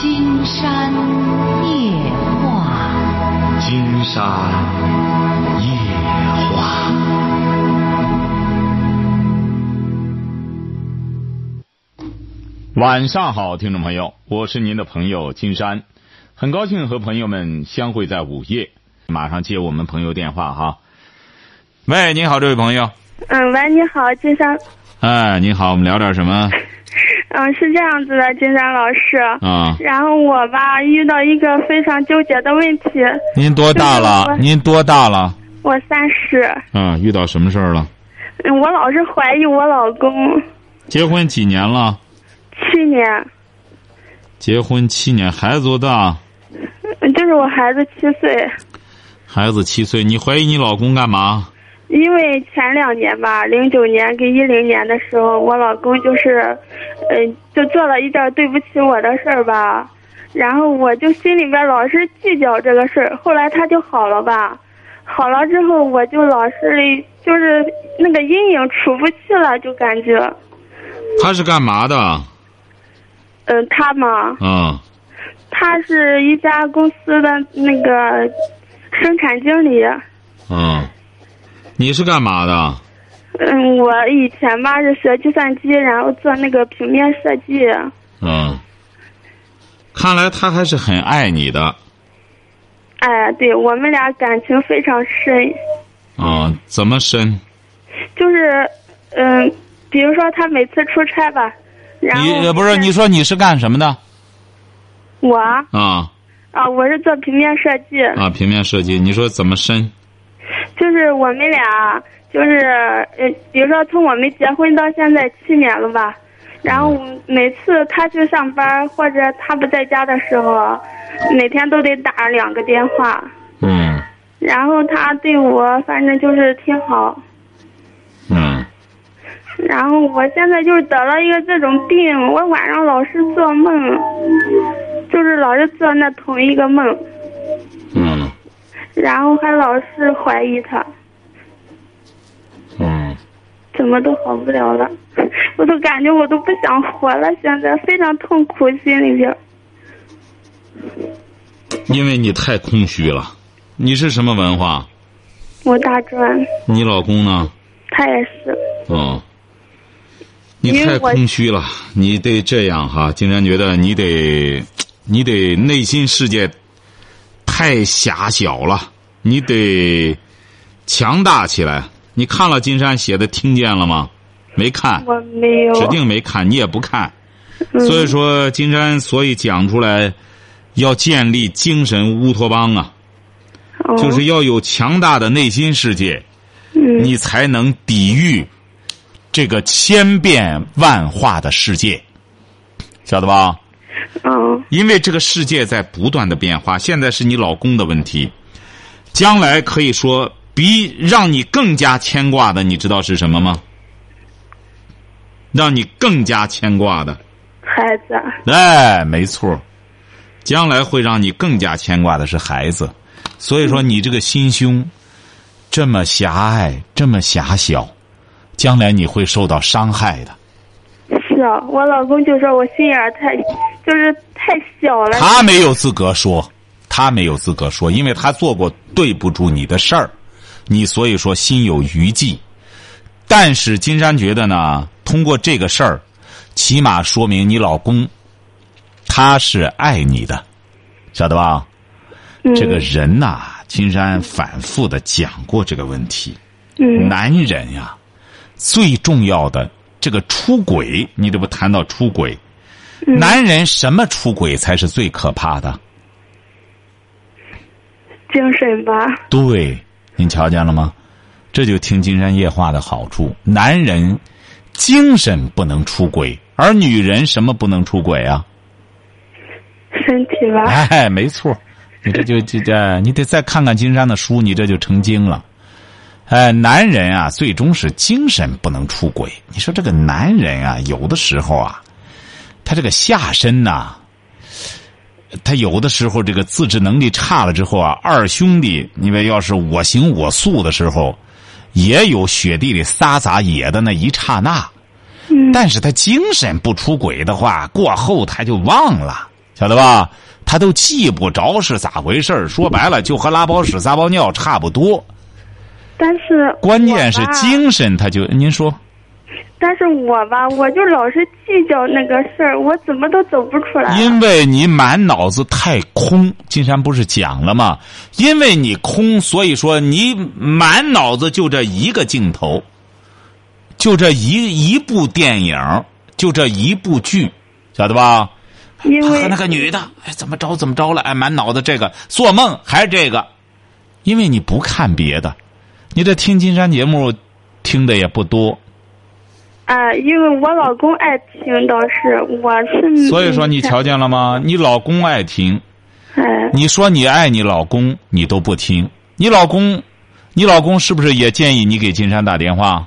金山夜话，金山夜话。晚上好，听众朋友，我是您的朋友金山，很高兴和朋友们相会在午夜。马上接我们朋友电话哈。喂，你好，这位朋友。嗯，喂，你好，金山。哎，你好，我们聊点什么？嗯，是这样子的，金山老师。啊。然后我吧遇到一个非常纠结的问题。您多大了？您多大了？我三十。啊，遇到什么事儿了？嗯，我老是怀疑我老公。结婚几年了？七年。结婚七年，孩子多大？嗯，就是我孩子七岁。孩子七岁，你怀疑你老公干嘛？因为前两年吧，零九年跟一零年的时候，我老公就是，嗯，就做了一点对不起我的事儿吧，然后我就心里边老是计较这个事儿。后来他就好了吧，好了之后我就老是就是那个阴影出不去了，就感觉。他是干嘛的？嗯，他嘛。嗯。他是一家公司的那个生产经理。嗯。你是干嘛的？嗯，我以前吧是学计算机，然后做那个平面设计。嗯，看来他还是很爱你的。哎，对我们俩感情非常深。啊，怎么深？就是，嗯，比如说他每次出差吧，然后你不是你说你是干什么的？我啊啊，我是做平面设计。啊，平面设计，你说怎么深？就是我们俩，就是呃，比如说从我们结婚到现在七年了吧，然后每次他去上班或者他不在家的时候，每天都得打两个电话。嗯。然后他对我反正就是挺好。嗯。然后我现在就是得了一个这种病，我晚上老是做梦，就是老是做那同一个梦。嗯。然后还老是怀疑他，嗯，怎么都好不了了，我都感觉我都不想活了，现在非常痛苦，心里边。因为你太空虚了，你是什么文化？我大专。你老公呢？他也是。哦，你太空虚了，你得这样哈。竟然觉得你得，你得内心世界。太狭小了，你得强大起来。你看了金山写的，听见了吗？没看，我没有，指定没看，你也不看。嗯、所以说，金山所以讲出来，要建立精神乌托邦啊，哦、就是要有强大的内心世界，嗯、你才能抵御这个千变万化的世界，晓得吧？嗯，因为这个世界在不断的变化，现在是你老公的问题，将来可以说比让你更加牵挂的，你知道是什么吗？让你更加牵挂的孩子。哎，没错，将来会让你更加牵挂的是孩子，所以说你这个心胸这么狭隘，这么狭小，将来你会受到伤害的。是啊，我老公就说我心眼太，就是太小了。他没有资格说，他没有资格说，因为他做过对不住你的事儿，你所以说心有余悸。但是金山觉得呢，通过这个事儿，起码说明你老公他是爱你的，晓得吧？嗯、这个人呐，金山反复的讲过这个问题。嗯、男人呀，最重要的。这个出轨，你这不谈到出轨？嗯、男人什么出轨才是最可怕的？精神吧。对，您瞧见了吗？这就听金山夜话的好处。男人精神不能出轨，而女人什么不能出轨啊？身体吧。哎，没错，你这就这这，你得再看看金山的书，你这就成精了。哎，男人啊，最终是精神不能出轨。你说这个男人啊，有的时候啊，他这个下身呐、他有的时候这个自制能力差了之后啊，二兄弟，因为要是我行我素的时候，也有雪地里撒撒野的那一刹那。嗯但是他精神不出轨的话，过后他就忘了，晓得吧？他都记不着是咋回事说白了，就和拉包屎撒包尿差不多。但是关键是精神，他就您说。但是我吧，我就老是计较那个事儿，我怎么都走不出来。因为你满脑子太空，金山不是讲了吗？因为你空，所以说你满脑子就这一个镜头，就这一一部电影，就这一部剧，晓得吧？因为和那个女的，哎，怎么着怎么着了？哎，满脑子这个做梦还是这个，因为你不看别的，你这听金山节目听的也不多。啊，因为我老公爱听，倒是我是。所以说你瞧见了吗？你老公爱听，哎，你说你爱你老公，你都不听。你老公，你老公是不是也建议你给金山打电话？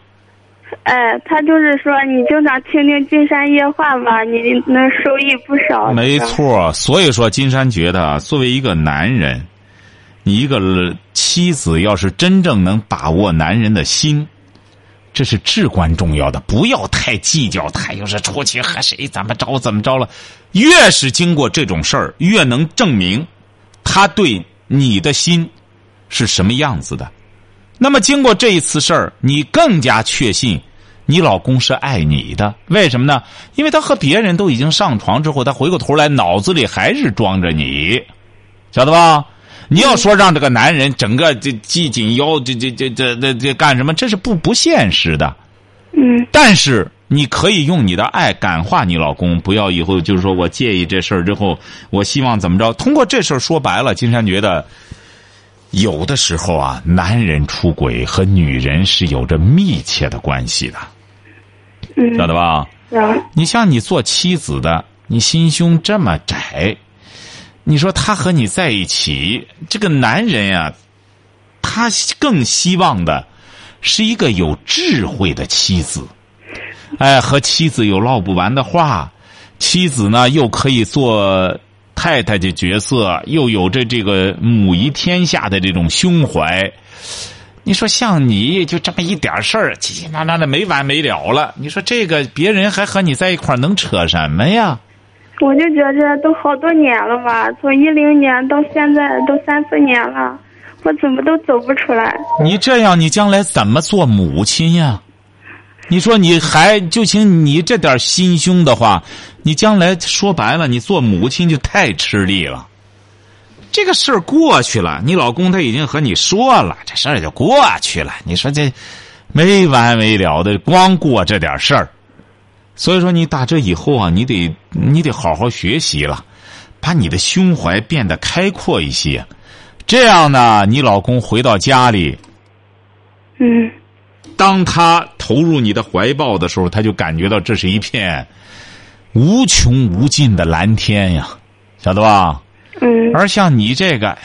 哎，他就是说你经常听听金山夜话吧，你能收益不少。没错，所以说金山觉得，作为一个男人，你一个妻子要是真正能把握男人的心。这是至关重要的，不要太计较。他又是出去和谁怎么着怎么着了，越是经过这种事儿，越能证明他对你的心是什么样子的。那么经过这一次事儿，你更加确信你老公是爱你的。为什么呢？因为他和别人都已经上床之后，他回过头来脑子里还是装着你，晓得吧？你要说让这个男人整个这系紧腰，这这这这这这干什么？这是不不现实的。嗯。但是你可以用你的爱感化你老公，不要以后就是说我介意这事儿之后，我希望怎么着？通过这事儿说白了，金山觉得有的时候啊，男人出轨和女人是有着密切的关系的。嗯。晓得吧？你像你做妻子的，你心胸这么窄。你说他和你在一起，这个男人呀，他更希望的是一个有智慧的妻子。哎，和妻子有唠不完的话，妻子呢又可以做太太的角色，又有着这个母仪天下的这种胸怀。你说像你就这么一点事儿，叽叽喳喳的没完没了了。你说这个别人还和你在一块儿能扯什么呀？我就觉着都好多年了吧，从一零年到现在都三四年了，我怎么都走不出来。你这样，你将来怎么做母亲呀？你说你还就凭你这点心胸的话，你将来说白了，你做母亲就太吃力了。这个事儿过去了，你老公他已经和你说了，这事儿就过去了。你说这没完没了的，光过这点事儿。所以说，你打这以后啊，你得你得好好学习了，把你的胸怀变得开阔一些。这样呢，你老公回到家里，嗯，当他投入你的怀抱的时候，他就感觉到这是一片无穷无尽的蓝天呀，晓得吧？嗯。而像你这个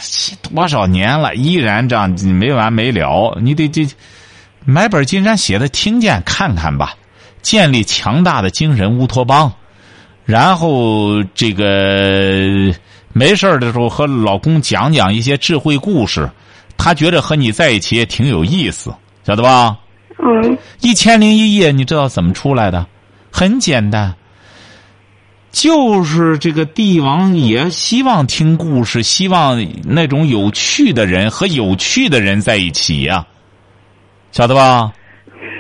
多少年了，依然这样没完没了，你得这买本金山写的听见看看吧。建立强大的精神乌托邦，然后这个没事的时候和老公讲讲一些智慧故事，他觉得和你在一起也挺有意思，晓得吧？嗯。一千零一夜，你知道怎么出来的？很简单，就是这个帝王也希望听故事，希望那种有趣的人和有趣的人在一起呀，晓得吧？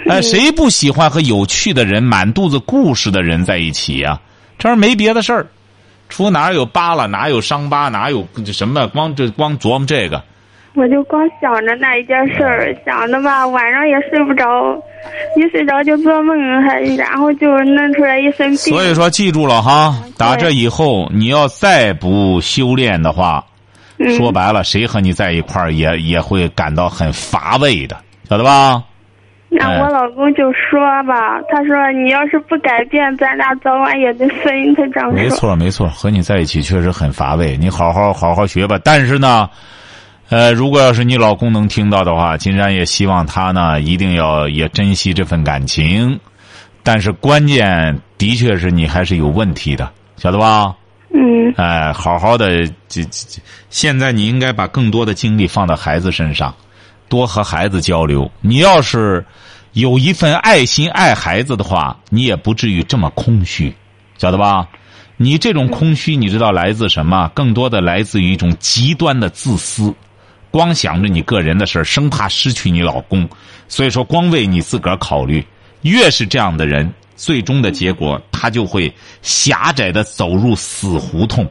哎，谁不喜欢和有趣的人、满肚子故事的人在一起呀？这儿没别的事儿，除哪有疤了，哪有伤疤，哪有什么？光这光琢磨这个。我就光想着那一件事儿，想的吧，晚上也睡不着，一睡着就做梦，还然后就弄出来一身病。所以说，记住了哈，打这以后，你要再不修炼的话，说白了，谁和你在一块儿也也会感到很乏味的，晓得吧？那我老公就说吧，他说你要是不改变，咱俩早晚也得分。他这样说。没错，没错，和你在一起确实很乏味。你好好好好学吧。但是呢，呃，如果要是你老公能听到的话，金山也希望他呢一定要也珍惜这份感情。但是关键的确是你还是有问题的，晓得吧？嗯。哎，好好的，这这，现在你应该把更多的精力放到孩子身上。多和孩子交流。你要是有一份爱心爱孩子的话，你也不至于这么空虚，晓得吧？你这种空虚，你知道来自什么？更多的来自于一种极端的自私，光想着你个人的事儿，生怕失去你老公，所以说光为你自个儿考虑。越是这样的人，最终的结果他就会狭窄的走入死胡同，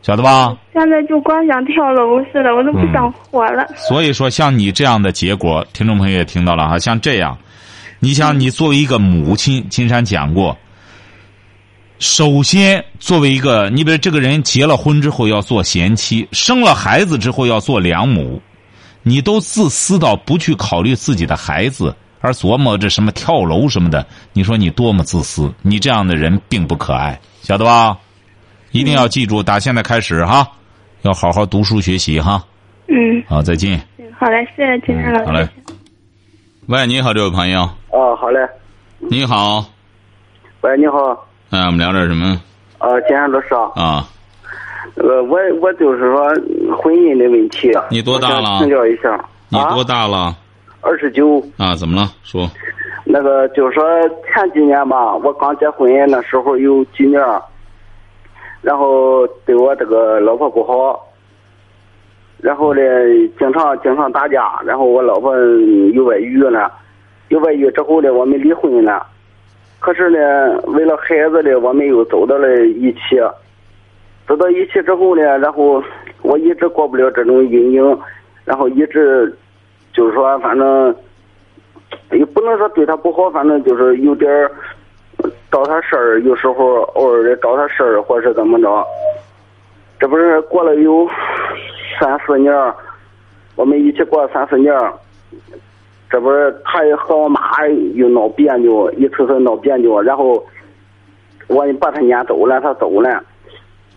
晓得吧？现在就光想跳楼似的，我都不想活了。所以说，像你这样的结果，听众朋友也听到了哈，像这样，你想你作为一个母亲，金山讲过。首先，作为一个，你比如这个人结了婚之后要做贤妻，生了孩子之后要做良母，你都自私到不去考虑自己的孩子，而琢磨着什么跳楼什么的，你说你多么自私！你这样的人并不可爱，晓得吧？一定要记住，打现在开始哈，要好好读书学习哈。嗯。好，再见。好嘞，谢谢金山老师。好嘞。喂，你好，这位朋友。哦，好嘞。你好。喂，你好。哎，我们聊点什么？呃，金山老师啊。啊。呃，我我就是说婚姻的问题。你多大了？请教一下。你多大了？二十九。啊，怎么了？说。那个就是说前几年吧，我刚结婚那时候有几年，然后对我这个老婆不好，然后呢，经常经常打架，然后我老婆有外遇了，有外遇之后呢，我们离婚了。可是呢，为了孩子呢，我们又走到了一起。走到一起之后呢，然后我一直过不了这种阴影，然后一直就是说，反正也不能说对他不好，反正就是有点找他事儿，有时候偶尔的找他事儿，或者是怎么着。这不是过了有三四年，我们一起过了三四年。这不是他也和我妈又闹别扭，一次次闹别扭，然后我把他撵走了，他走了。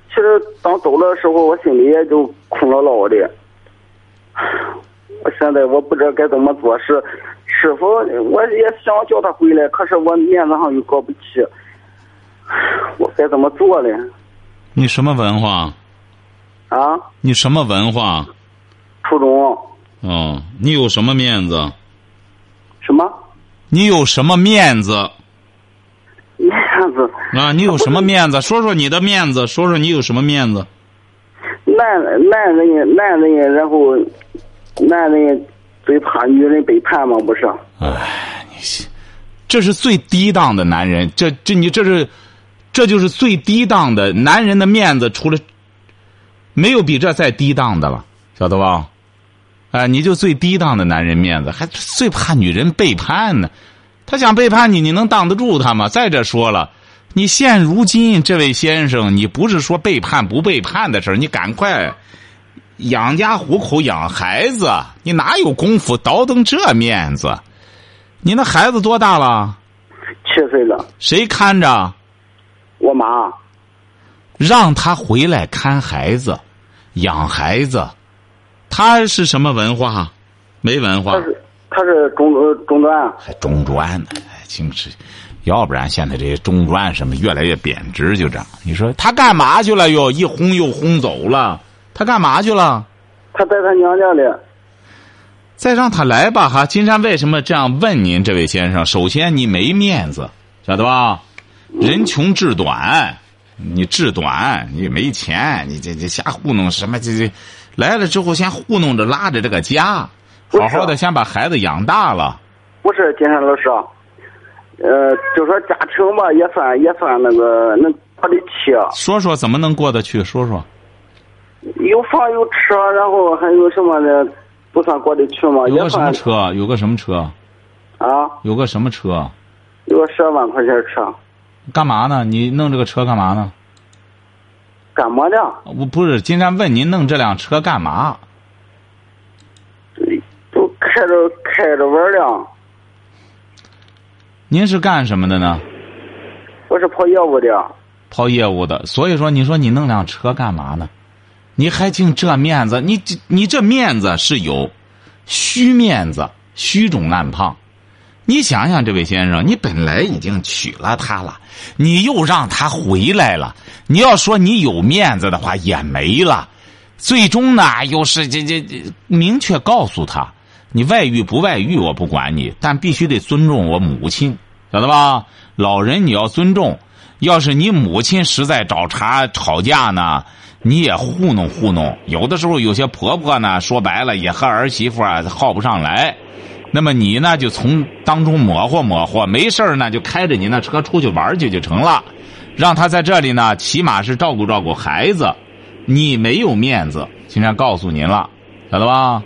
其实当走的时候，我心里也就空落落的。我现在我不知道该怎么做，是师傅我也想叫他回来，可是我面子上又过不去，我该怎么做呢？你什么文化？啊？你什么文化？初中。哦，你有什么面子？什么？你有什么面子？面子啊！你有什么面子？说说你的面子，说说你有什么面子？男男人，男人，然后男人最怕女人背叛吗，不是？哎，你这是最低档的男人，这这你这是，这就是最低档的男人的面子，除了没有比这再低档的了，晓得吧？啊，你就最低档的男人面子，还最怕女人背叛呢。他想背叛你，你能挡得住他吗？再者说了，你现如今这位先生，你不是说背叛不背叛的事儿，你赶快养家糊口、养孩子，你哪有功夫倒腾这面子？你那孩子多大了？七岁了。谁看着？我妈。让他回来看孩子，养孩子。他是什么文化？没文化。他是他是中中专。还中专呢？净是，要不然现在这些中专什么越来越贬值，就这样。你说他干嘛去了？又一轰又轰走了，他干嘛去了？他在他娘家里。再让他来吧，哈！金山为什么这样问您，这位先生？首先，你没面子，晓得吧？人穷志短，你志短，你没钱，你这这瞎糊弄什么？这这。来了之后，先糊弄着拉着这个家，好好的先把孩子养大了。不是金山老师，呃，就说家庭吧，也算也算那个能过得去。说说怎么能过得去？说说。有房有车，然后还有什么的，不算过得去吗？有个什么车？有个什么车？啊？有个什么车？有个十万块钱车。干嘛呢？你弄这个车干嘛呢？干嘛的？我不是，今天问您弄这辆车干嘛？都开着开着玩的。您是干什么的呢？我是跑业务的。跑业务的，所以说你说你弄辆车干嘛呢？你还净这面子？你这你这面子是有虚面子，虚肿烂胖。你想想，这位先生，你本来已经娶了她了，你又让她回来了。你要说你有面子的话，也没了。最终呢，又是这这这明确告诉他，你外遇不外遇我不管你，但必须得尊重我母亲，晓得吧？老人你要尊重。要是你母亲实在找茬吵架呢，你也糊弄糊弄。有的时候有些婆婆呢，说白了也和儿媳妇啊耗不上来。那么你呢，就从当中模糊模糊，没事呢就开着你那车出去玩去就成了，让他在这里呢，起码是照顾照顾孩子。你没有面子，今天告诉您了，晓得吧？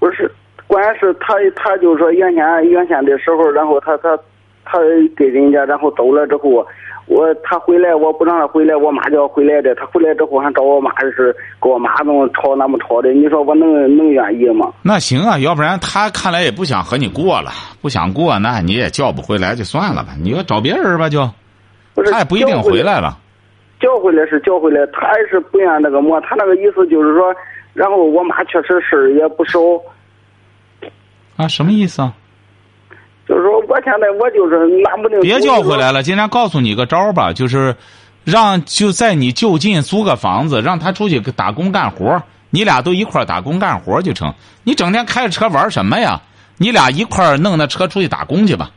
不是，关键是他他就说原先原先的时候，然后他他他给人家，然后走了之后，我他回来我不让他回来，我妈就要回来的。他回来之后还找我妈的事，跟我妈那么吵那么吵的，你说我能能愿意吗？那行啊，要不然他看来也不想和你过了，不想过，那你也叫不回来，就算了吧。你要找别人吧，就不他也不一定回来了。叫回来是叫回来，他还是不愿那个么？他那个意思就是说，然后我妈确实事儿也不少。啊，什么意思啊？就是说，我现在我就是拿不定。别叫回来了，今天告诉你个招儿吧，就是让就在你就近租个房子，让他出去打工干活你俩都一块儿打工干活就成。你整天开着车玩什么呀？你俩一块儿弄那车出去打工去吧。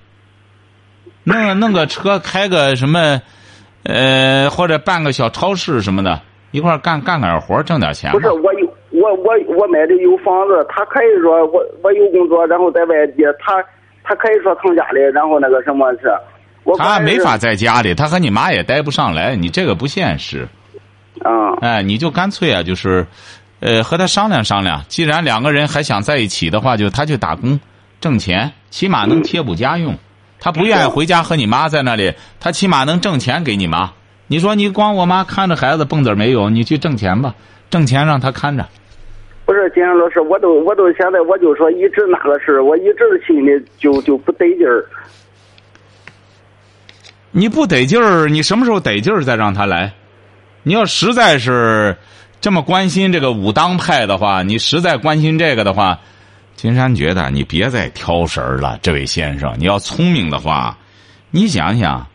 弄弄个车开个什么？呃，或者办个小超市什么的，一块干干点活挣点钱。不是我有我我我买的有房子，他可以说我我有工作，然后在外地，他他可以说从家里，然后那个什么是。他没法在家里，他和你妈也待不上来，你这个不现实。嗯。哎，你就干脆啊，就是，呃，和他商量商量。既然两个人还想在一起的话，就他去打工挣钱，起码能贴补家用。他不愿意回家和你妈在那里，他起码能挣钱给你妈。你说你光我妈看着孩子蹦子没有，你去挣钱吧，挣钱让他看着。不是金山老师，我都我都现在我就说一直那个事我一直心里就就不得劲儿。你不得劲儿，你什么时候得劲儿再让他来？你要实在是这么关心这个武当派的话，你实在关心这个的话。金山觉得你别再挑食儿了，这位先生，你要聪明的话，你想想，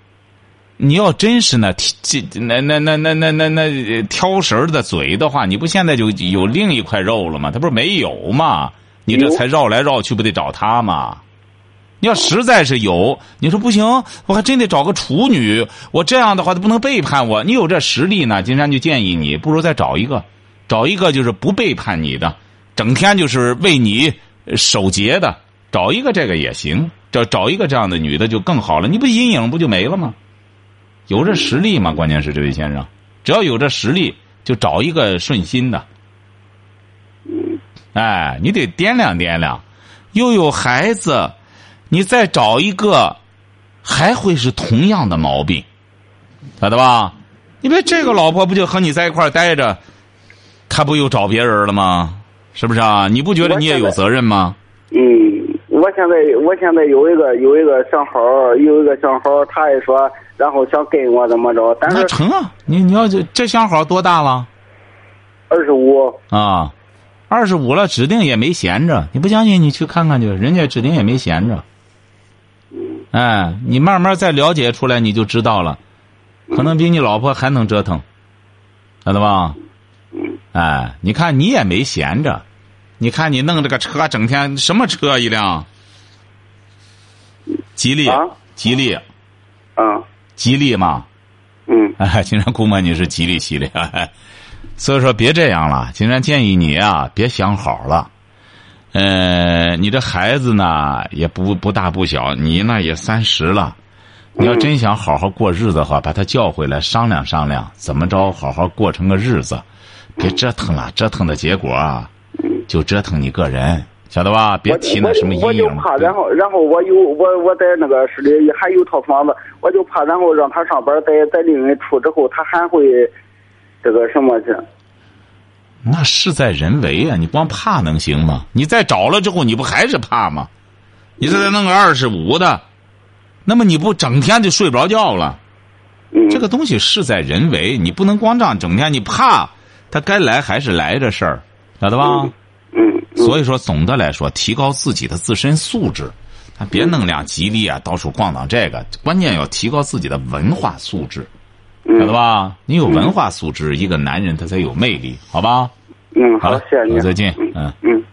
你要真是那这那那那那那那那挑食的嘴的话，你不现在就有另一块肉了吗？他不是没有吗？你这才绕来绕去，不得找他吗？你要实在是有，你说不行，我还真得找个处女。我这样的话，他不能背叛我。你有这实力呢，金山就建议你，不如再找一个，找一个就是不背叛你的，整天就是为你。守节的，找一个这个也行，找找一个这样的女的就更好了。你不阴影不就没了吗？有这实力吗？关键是这位先生，只要有这实力，就找一个顺心的。哎，你得掂量掂量，又有孩子，你再找一个，还会是同样的毛病，晓得吧？因为这个老婆不就和你在一块待着，他不又找别人了吗？是不是啊？你不觉得你也有责任吗？嗯，我现在我现在有一个有一个相好有一个相好他也说，然后想跟我怎么着？但是那成啊！你你要这这小号多大了？二十五啊，二十五了，指定也没闲着。你不相信，你去看看去，人家指定也没闲着。哎，你慢慢再了解出来，你就知道了。可能比你老婆还能折腾，晓得吧？哎，你看你也没闲着。你看，你弄这个车，整天什么车一辆？吉利，吉利，嗯，吉利嘛。嗯。哎，竟然估摸你是吉利系列，所以说别这样了。竟然建议你啊，别想好了。呃，你这孩子呢，也不不大不小，你那也三十了。你要真想好好过日子的话，把他叫回来商量商量，怎么着好好过成个日子，别折腾了，折腾的结果啊。就折腾你个人，晓得吧？别提那什么阴影。我就怕，然后，然后我有我我在那个市里还有套房子，我就怕，然后让他上班在在另一处之后，他还会这个什么去？那事在人为啊！你光怕能行吗？你再找了之后，你不还是怕吗？你再弄个二十五的，那么你不整天就睡不着觉了？这个东西事在人为，你不能光这样整天。你怕他该来还是来这事儿，晓得吧？嗯，所以说，总的来说，提高自己的自身素质，他别弄辆吉利啊，到处逛荡。这个关键要提高自己的文化素质，晓得吧？你有文化素质，一个男人他才有魅力，好吧？嗯，好了，谢谢你，再见。嗯嗯。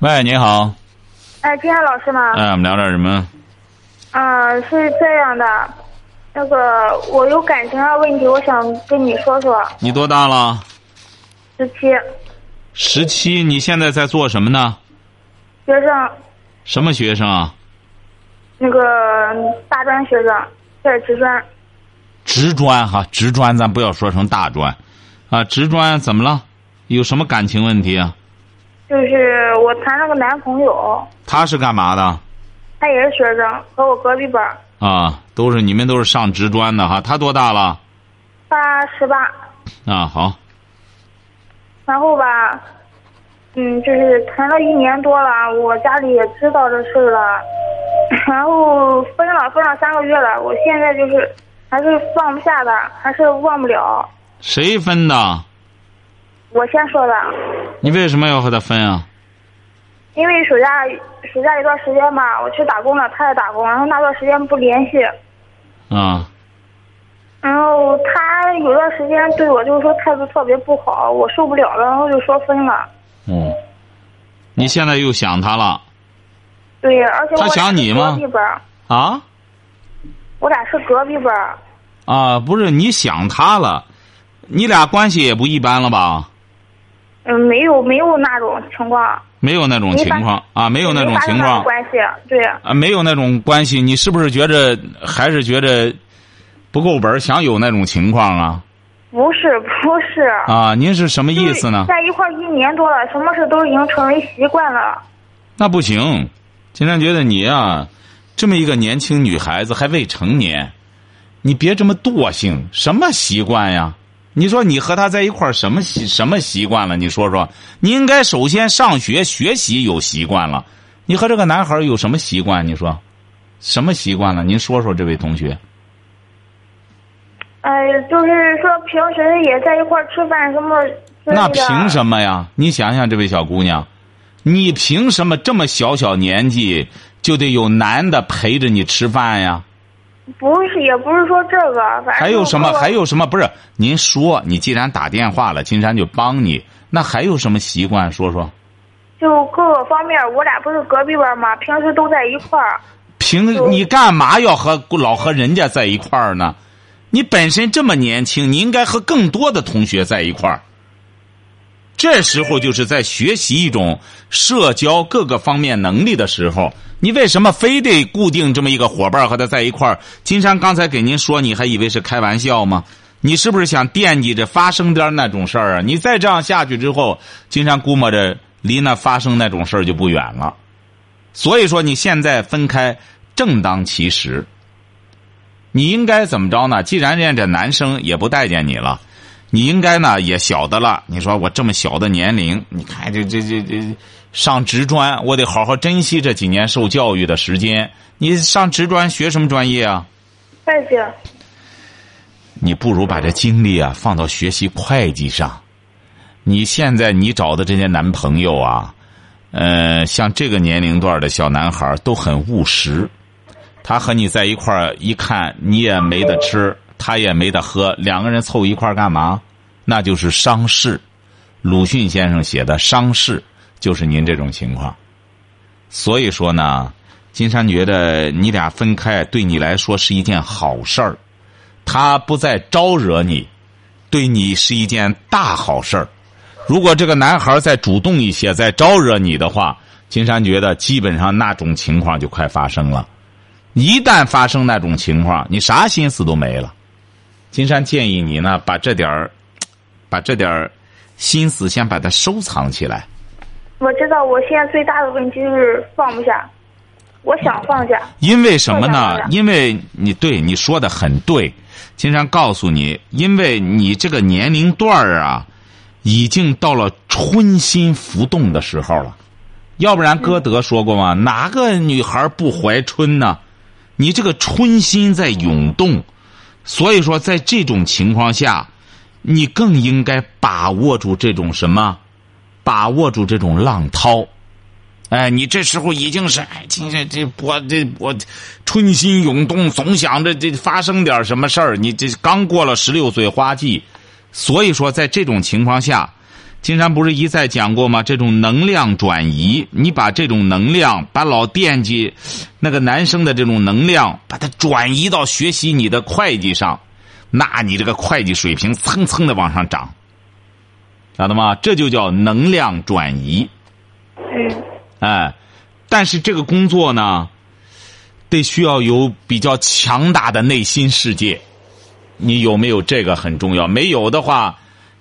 喂，你好。哎，金山老师吗？哎，我们聊点什么？啊。嗯，是这样的，那个我有感情上问题，我想跟你说说。你多大了？十七，十七。你现在在做什么呢？学生，什么学生啊？那个大专学生，在职专。职专哈，职专咱不要说成大专，啊，职专怎么了？有什么感情问题啊？就是我谈了个男朋友。他是干嘛的？他也是学生，和我隔壁班。啊，都是你们都是上职专的哈。他多大了？他十八。啊，好。然后吧，嗯，就是谈了一年多了，我家里也知道这事了，然后分了，分了三个月了，我现在就是。还是放不下的，还是忘不了。谁分的？我先说的。你为什么要和他分啊？因为暑假暑假一段时间吧，我去打工了，他也打工，然后那段时间不联系。啊。然后他有段时间对我就是说态度特别不好，我受不了了，然后就说分了。嗯。你现在又想他了？对，而且他想你吗？啊？我俩是隔壁班。啊，不是你想他了，你俩关系也不一般了吧？嗯，没有没有那种情况。没有那种情况啊，没有那种情况。关系对。啊，没有那种关系，你是不是觉着还是觉着不够本想有那种情况啊？不是不是。啊，您是什么意思呢？在一块一年多了，什么事都已经成为习惯了。那不行，经常觉得你啊。这么一个年轻女孩子还未成年，你别这么惰性，什么习惯呀？你说你和他在一块儿什么习什么习惯了？你说说，你应该首先上学学习有习惯了。你和这个男孩有什么习惯？你说，什么习惯了？您说说，这位同学。哎，就是说平时也在一块儿吃饭什么。那凭什么呀？你想想，这位小姑娘，你凭什么这么小小年纪？就得有男的陪着你吃饭呀？不是，也不是说这个，反正还有什么？还有什么？不是，您说，你既然打电话了，金山就帮你。那还有什么习惯？说说。就各个方面，我俩不是隔壁班吗？平时都在一块儿。平，你干嘛要和老和人家在一块儿呢？你本身这么年轻，你应该和更多的同学在一块儿。这时候就是在学习一种社交各个方面能力的时候。你为什么非得固定这么一个伙伴和他在一块儿？金山刚才给您说，你还以为是开玩笑吗？你是不是想惦记着发生点那种事儿啊？你再这样下去之后，金山估摸着离那发生那种事儿就不远了。所以说，你现在分开正当其时。你应该怎么着呢？既然人家这男生也不待见你了，你应该呢也晓得了。你说我这么小的年龄，你看这这这这。上职专，我得好好珍惜这几年受教育的时间。你上职专学什么专业啊？会计。你不如把这精力啊放到学习会计上。你现在你找的这些男朋友啊，呃，像这个年龄段的小男孩都很务实。他和你在一块儿一看，你也没得吃，他也没得喝，两个人凑一块儿干嘛？那就是伤势。鲁迅先生写的伤势。就是您这种情况，所以说呢，金山觉得你俩分开对你来说是一件好事儿，他不再招惹你，对你是一件大好事儿。如果这个男孩再主动一些，再招惹你的话，金山觉得基本上那种情况就快发生了。一旦发生那种情况，你啥心思都没了。金山建议你呢，把这点儿，把这点儿心思先把它收藏起来。我知道，我现在最大的问题就是放不下，我想放下。因为什么呢？因为你对你说的很对，金山告诉你，因为你这个年龄段儿啊，已经到了春心浮动的时候了。要不然歌德说过吗？哪个女孩不怀春呢？你这个春心在涌动，所以说在这种情况下，你更应该把握住这种什么？把握住这种浪涛，哎，你这时候已经是哎，今天这我这我春心涌动，总想着这发生点什么事儿。你这刚过了十六岁花季，所以说在这种情况下，金山不是一再讲过吗？这种能量转移，你把这种能量，把老惦记那个男生的这种能量，把它转移到学习你的会计上，那你这个会计水平蹭蹭的往上涨，晓得吗？这就叫能量转移。嗯哎，但是这个工作呢，得需要有比较强大的内心世界。你有没有这个很重要？没有的话，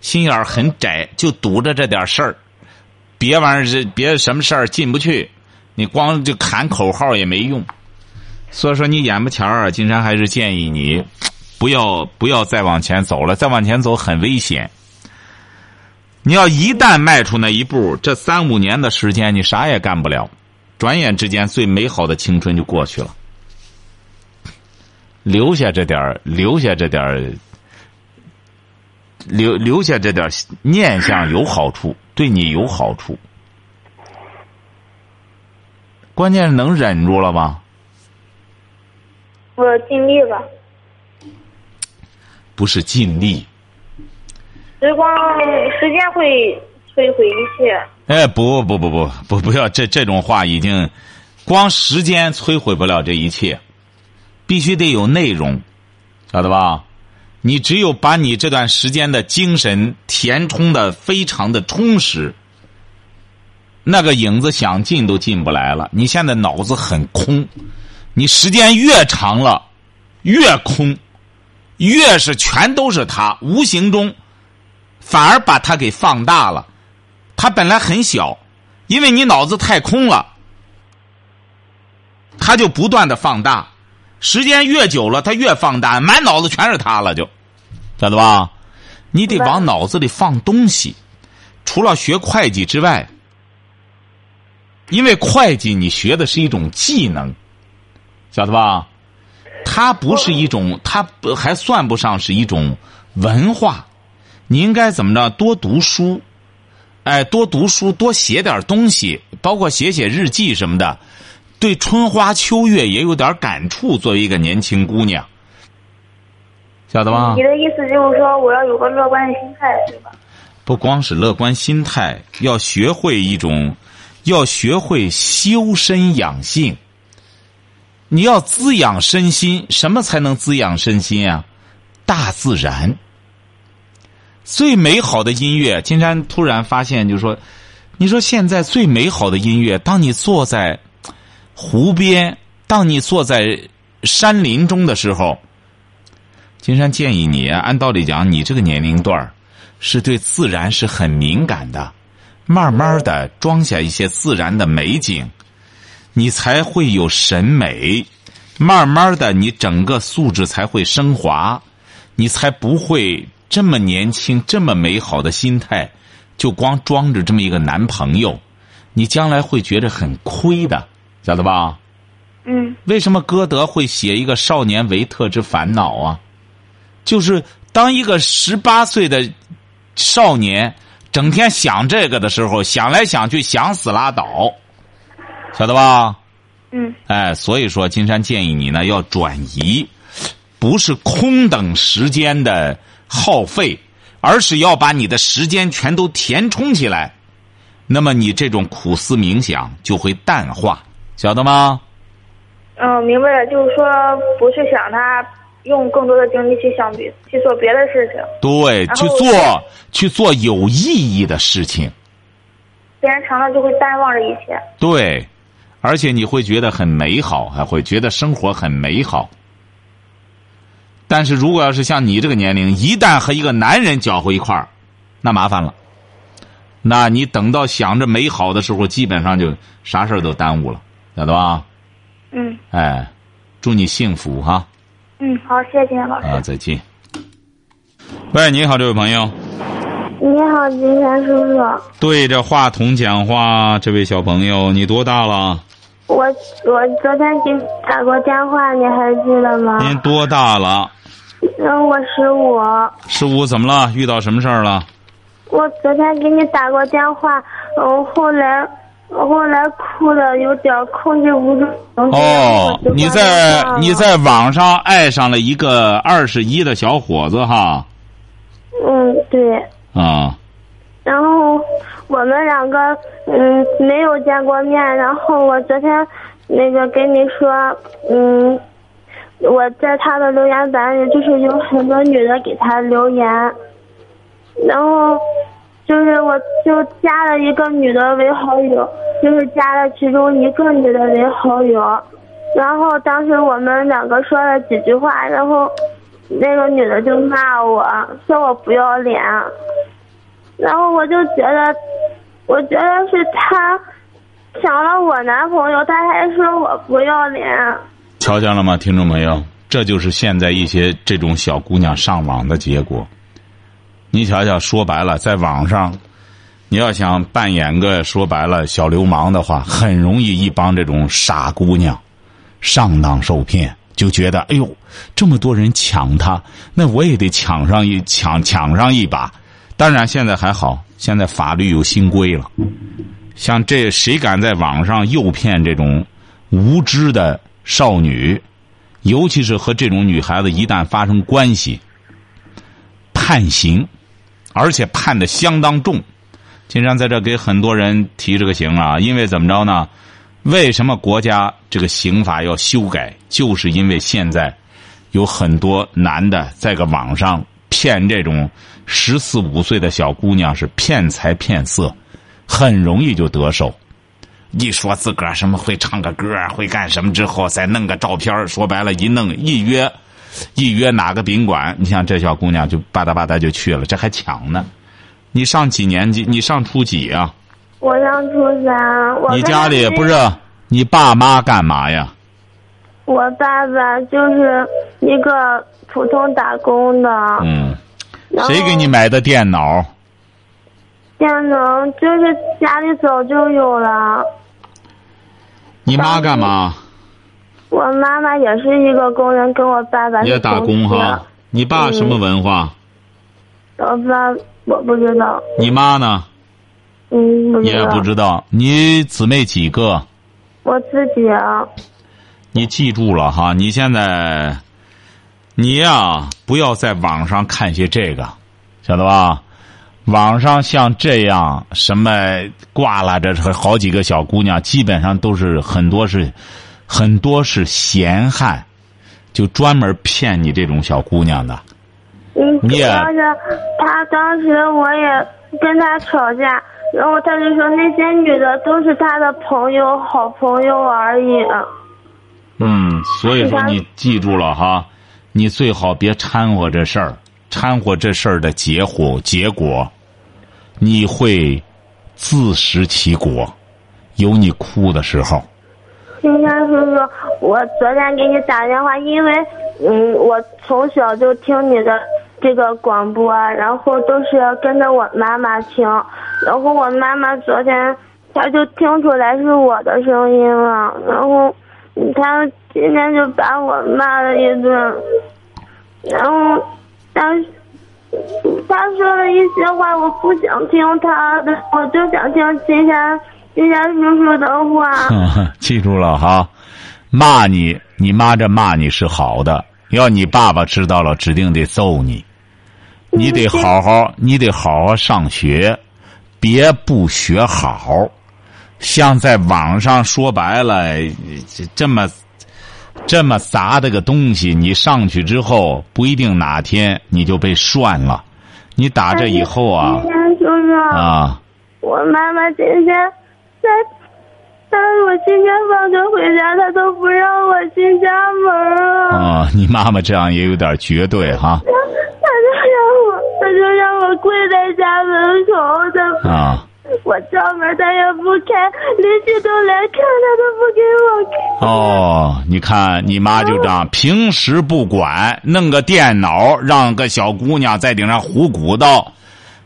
心眼很窄，就堵着这点事儿，别玩意儿，别什么事儿进不去。你光就喊口号也没用。所以说，你眼巴前儿啊，金山还是建议你不要不要再往前走了，再往前走很危险。你要一旦迈出那一步，这三五年的时间你啥也干不了，转眼之间最美好的青春就过去了。留下这点，留下这点，留留下这点念想有好处，对你有好处。关键是能忍住了吧？我尽力吧。不是尽力，时光时间会摧毁一切。哎，不不不不不不要这这种话已经，光时间摧毁不了这一切，必须得有内容，晓得吧？你只有把你这段时间的精神填充的非常的充实，那个影子想进都进不来了。你现在脑子很空，你时间越长了，越空，越是全都是他，无形中反而把它给放大了。它本来很小，因为你脑子太空了，它就不断的放大。时间越久了，它越放大，满脑子全是它了，就，晓得吧？你得往脑子里放东西。除了学会计之外，因为会计你学的是一种技能，晓得吧？它不是一种，它还算不上是一种文化。你应该怎么着？多读书。哎，多读书，多写点东西，包括写写日记什么的，对春花秋月也有点感触。作为一个年轻姑娘，晓得吗？你的意思就是说，我要有个乐观的心态，对吧？不光是乐观心态，要学会一种，要学会修身养性。你要滋养身心，什么才能滋养身心啊？大自然。最美好的音乐，金山突然发现，就是说，你说现在最美好的音乐，当你坐在湖边，当你坐在山林中的时候，金山建议你，按道理讲，你这个年龄段是对自然是很敏感的，慢慢的装下一些自然的美景，你才会有审美，慢慢的，你整个素质才会升华，你才不会。这么年轻，这么美好的心态，就光装着这么一个男朋友，你将来会觉得很亏的，晓得吧？嗯。为什么歌德会写一个少年维特之烦恼啊？就是当一个十八岁的少年整天想这个的时候，想来想去，想死拉倒，晓得吧？嗯。哎，所以说，金山建议你呢，要转移，不是空等时间的。耗费，而是要把你的时间全都填充起来，那么你这种苦思冥想就会淡化，晓得吗？嗯，明白了，就是说不是想他用更多的精力去想别去做别的事情，对，去做去做有意义的事情。时间长了就会淡忘这一切。对，而且你会觉得很美好，还会觉得生活很美好。但是如果要是像你这个年龄，一旦和一个男人搅和一块儿，那麻烦了。那你等到想着美好的时候，基本上就啥事儿都耽误了，晓得吧？嗯。哎，祝你幸福哈。嗯，好，谢谢老师。啊，再见。喂，你好，这位朋友。你好，金山叔叔。对着话筒讲话，这位小朋友，你多大了？我我昨天给你打过电话，你还记得吗？您多大了？嗯，我十五。十五怎么了？遇到什么事儿了？我昨天给你打过电话，嗯，后来后来哭的有点控制不住。哦，你在你在网上爱上了一个二十一的小伙子哈？嗯，对。啊。然后我们两个嗯没有见过面，然后我昨天那个跟你说，嗯，我在他的留言板里就是有很多女的给他留言，然后就是我就加了一个女的为好友，就是加了其中一个女的为好友，然后当时我们两个说了几句话，然后那个女的就骂我说我不要脸。然后我就觉得，我觉得是他抢了我男朋友，他还说我不要脸。瞧见了吗，听众朋友？这就是现在一些这种小姑娘上网的结果。你瞧瞧，说白了，在网上，你要想扮演个说白了小流氓的话，很容易一帮这种傻姑娘上当受骗，就觉得哎呦，这么多人抢他，那我也得抢上一抢抢上一把。当然，现在还好，现在法律有新规了。像这谁敢在网上诱骗这种无知的少女，尤其是和这种女孩子一旦发生关系，判刑，而且判的相当重。金山在这给很多人提这个刑啊，因为怎么着呢？为什么国家这个刑法要修改？就是因为现在有很多男的在个网上。骗这种十四五岁的小姑娘是骗财骗色，很容易就得手。一说自个儿什么会唱个歌会干什么之后，再弄个照片说白了，一弄一约，一约哪个宾馆，你像这小姑娘就吧嗒吧嗒就去了，这还抢呢。你上几年级？你上初几啊？我上初三。你家里不是你爸妈干嘛呀？我爸爸就是一个。普通打工的。嗯，谁给你买的电脑？电脑就是家里早就有了。你妈干嘛？我妈妈也是一个工人，跟我爸爸也打工哈。你爸什么文化？我爸我不知道。你妈呢？嗯，不知道。也不知道。你姊妹几个？我自己啊。你记住了哈，你现在。你呀，不要在网上看些这个，晓得吧？网上像这样什么挂了这好几个小姑娘，基本上都是很多是很多是闲汉，就专门骗你这种小姑娘的。嗯，主要是他当时我也跟他吵架，然后他就说那些女的都是他的朋友、好朋友而已。嗯，所以说你记住了哈。你最好别掺和这事儿，掺和这事儿的结果，结果你会自食其果，有你哭的时候。金山叔叔，我昨天给你打电话，因为嗯，我从小就听你的这个广播，然后都是要跟着我妈妈听，然后我妈妈昨天她就听出来是我的声音了，然后她今天就把我骂了一顿。然后，当时他说了一些话，我不想听他的，我就想听金山金山叔叔的话。记住了哈，骂你，你妈这骂你是好的，要你爸爸知道了，指定得揍你。你得好好，你得好好上学，别不学好。像在网上说白了，这么。这么杂的个东西，你上去之后不一定哪天你就被涮了。你打这以后啊，啊，我妈妈今天在，但是我今天放学回家，他都不让我进家门啊。啊，你妈妈这样也有点绝对哈。他就让我，他就让我跪在家门口的。啊。我敲门，他也不开，邻居都来看，他都不给我开。哦，你看你妈就这样，平时不管，弄个电脑让个小姑娘在顶上胡鼓捣，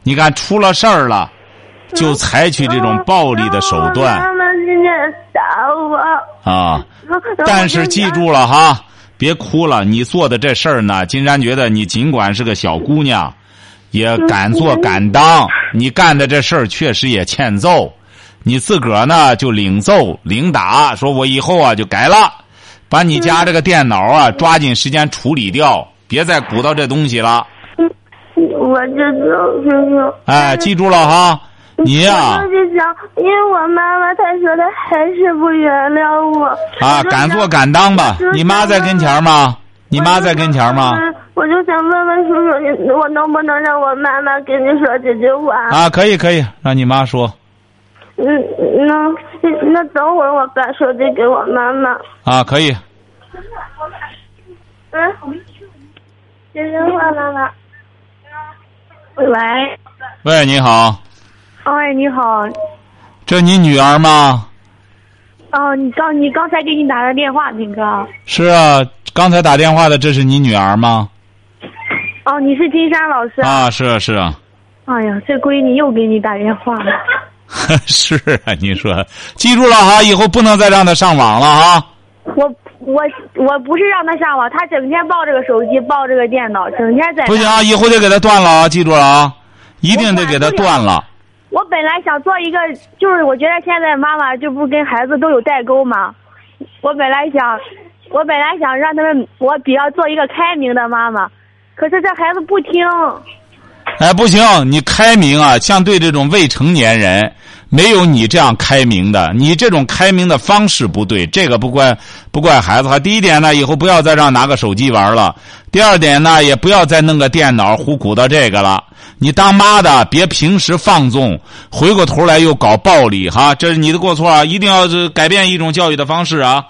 你看出了事儿了，就采取这种暴力的手段。妈妈今天打我。啊，但是记住了哈，别哭了。你做的这事儿呢，金山觉得你尽管是个小姑娘。也敢做敢当，你干的这事儿确实也欠揍，你自个儿呢就领揍领打，说我以后啊就改了，把你家这个电脑啊抓紧时间处理掉，别再鼓捣这东西了。我知道，叔叔。哎，记住了哈，你呀、我就是想，因为我妈妈她说她还是不原谅我。啊，敢做敢当吧。你妈在跟前吗？你妈在跟前吗？我就想问问叔叔，你我能不能让我妈妈跟你说几句话？啊，可以可以，让你妈说嗯，那那等会儿我把手机给我妈妈。啊，可以。嗯，接电话，妈妈。喂，喂，你好，哎，你好。这你女儿吗？哦，你刚你刚才给你打的电话平哥。是啊，刚才打电话的，这是你女儿吗？哦，你是金山老师。啊，是啊是啊，哎呀，这闺女又给你打电话了。是啊，你说，记住了哈，以后不能再让她上网了哈。我我我不是让她上网，她整天抱着个手机，抱这个电脑，整天在。不行啊，以后得给她断了啊，记住了啊，一定得给她断了。我本来想做一个，就是我觉得现在妈妈就不跟孩子都有代沟嘛？我本来想，我本来想让他们，我比较做一个开明的妈妈，可是这孩子不听。哎，不行，你开明啊，像对这种未成年人，没有你这样开明的，你这种开明的方式不对，这个不怪不怪孩子哈。第一点呢，以后不要再让拿个手机玩了；第二点呢，也不要再弄个电脑胡鼓捣这个了。你当妈的，别平时放纵，回过头来又搞暴力哈，这是你的过错啊！一定要是改变一种教育的方式啊！